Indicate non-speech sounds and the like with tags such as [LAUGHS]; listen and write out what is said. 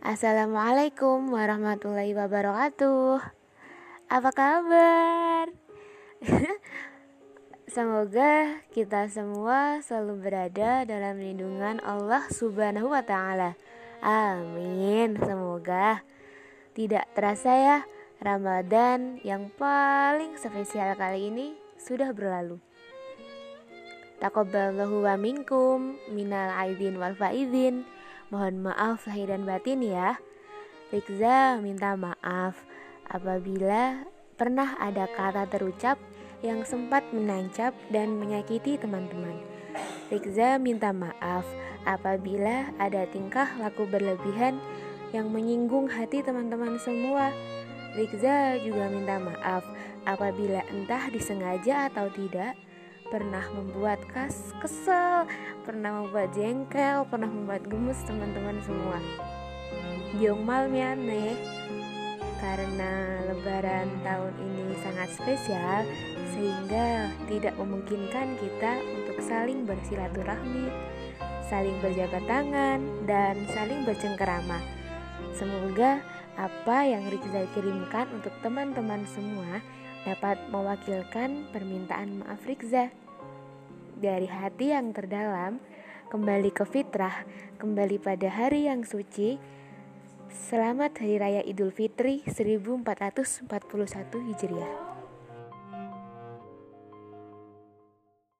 Assalamualaikum warahmatullahi wabarakatuh. Apa kabar? [LAUGHS] Semoga kita semua selalu berada dalam lindungan Allah Subhanahu wa taala. Amin. Semoga tidak terasa ya Ramadan yang paling spesial kali ini sudah berlalu. Taqabbalallahu wa minkum minal aidin wal faizin. Mohon maaf lahir dan batin ya. Rikza minta maaf apabila pernah ada kata terucap yang sempat menancap dan menyakiti teman-teman. Rikza minta maaf apabila ada tingkah laku berlebihan yang menyinggung hati teman-teman semua. Rikza juga minta maaf apabila entah disengaja atau tidak pernah membuat kas kesel, pernah membuat jengkel, pernah membuat gemes teman-teman semua. Jong malnya nih, karena lebaran tahun ini sangat spesial sehingga tidak memungkinkan kita untuk saling bersilaturahmi, saling berjabat tangan, dan saling bercengkerama. Semoga apa yang Rizal kirimkan untuk teman-teman semua dapat mewakilkan permintaan maaf Rikza. Dari hati yang terdalam, kembali ke fitrah, kembali pada hari yang suci. Selamat Hari Raya Idul Fitri 1441 Hijriah.